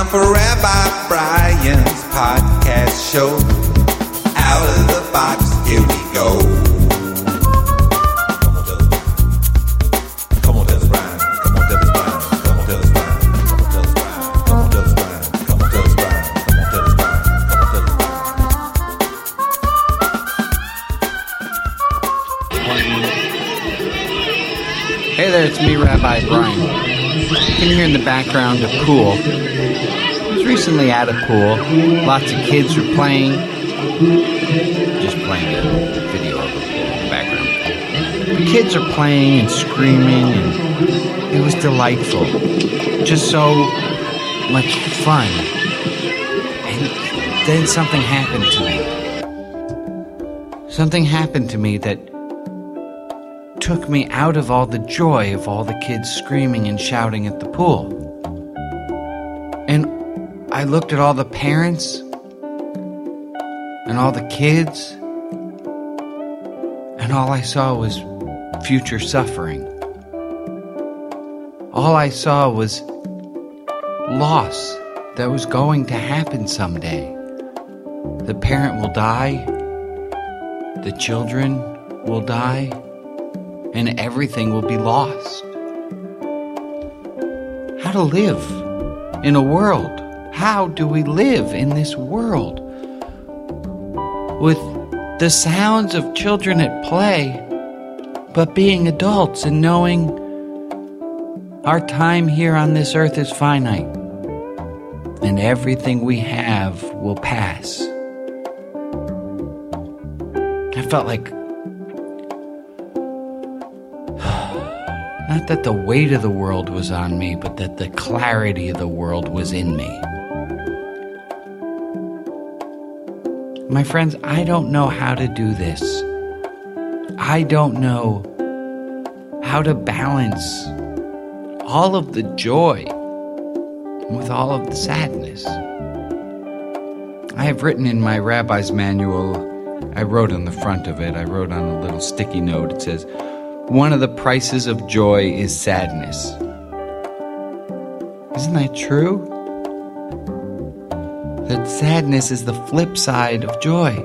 time for Rabbi Brian's podcast show. Out of the box, here we go. Come on, tell us, Brian. Come on, tell us, Brian. Come on, tell us, Brian. Come on, tell us, Brian. Come on, tell us, Brian. Come on, tell us, Brian. Come on, tell us, Brian. Come on, tell us, Brian. Hey there, it's me, Rabbi Brian. You can hear in the background a pool. I was recently at a pool. Lots of kids were playing. Just playing a video of a pool in the background. The kids are playing and screaming, and it was delightful. Just so much fun. And then something happened to me. Something happened to me that took me out of all the joy of all the kids screaming and shouting at the pool. And I looked at all the parents and all the kids, and all I saw was future suffering. All I saw was loss that was going to happen someday. The parent will die, the children will die and everything will be lost. How to live in a world? How do we live in this world? With the sounds of children at play, but being adults and knowing our time here on this earth is finite and everything we have will pass. I felt like Not that the weight of the world was on me, but that the clarity of the world was in me. My friends, I don't know how to do this. I don't know how to balance all of the joy with all of the sadness. I have written in my rabbi's manual, I wrote on the front of it, I wrote on a little sticky note, it says, one of the prices of joy is sadness. Isn't that true? That sadness is the flip side of joy.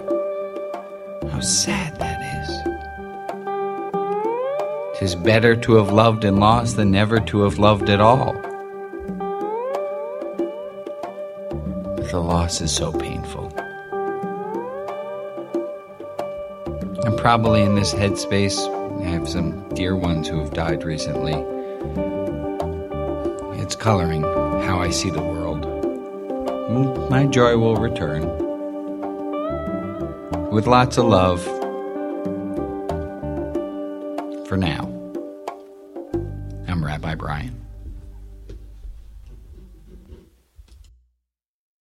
How sad that is. Tis better to have loved and lost than never to have loved at all. But the loss is so painful. I'm probably in this headspace I have some dear ones who have died recently. It's coloring how I see the world. My joy will return. With lots of love. For now, I'm Rabbi Brian.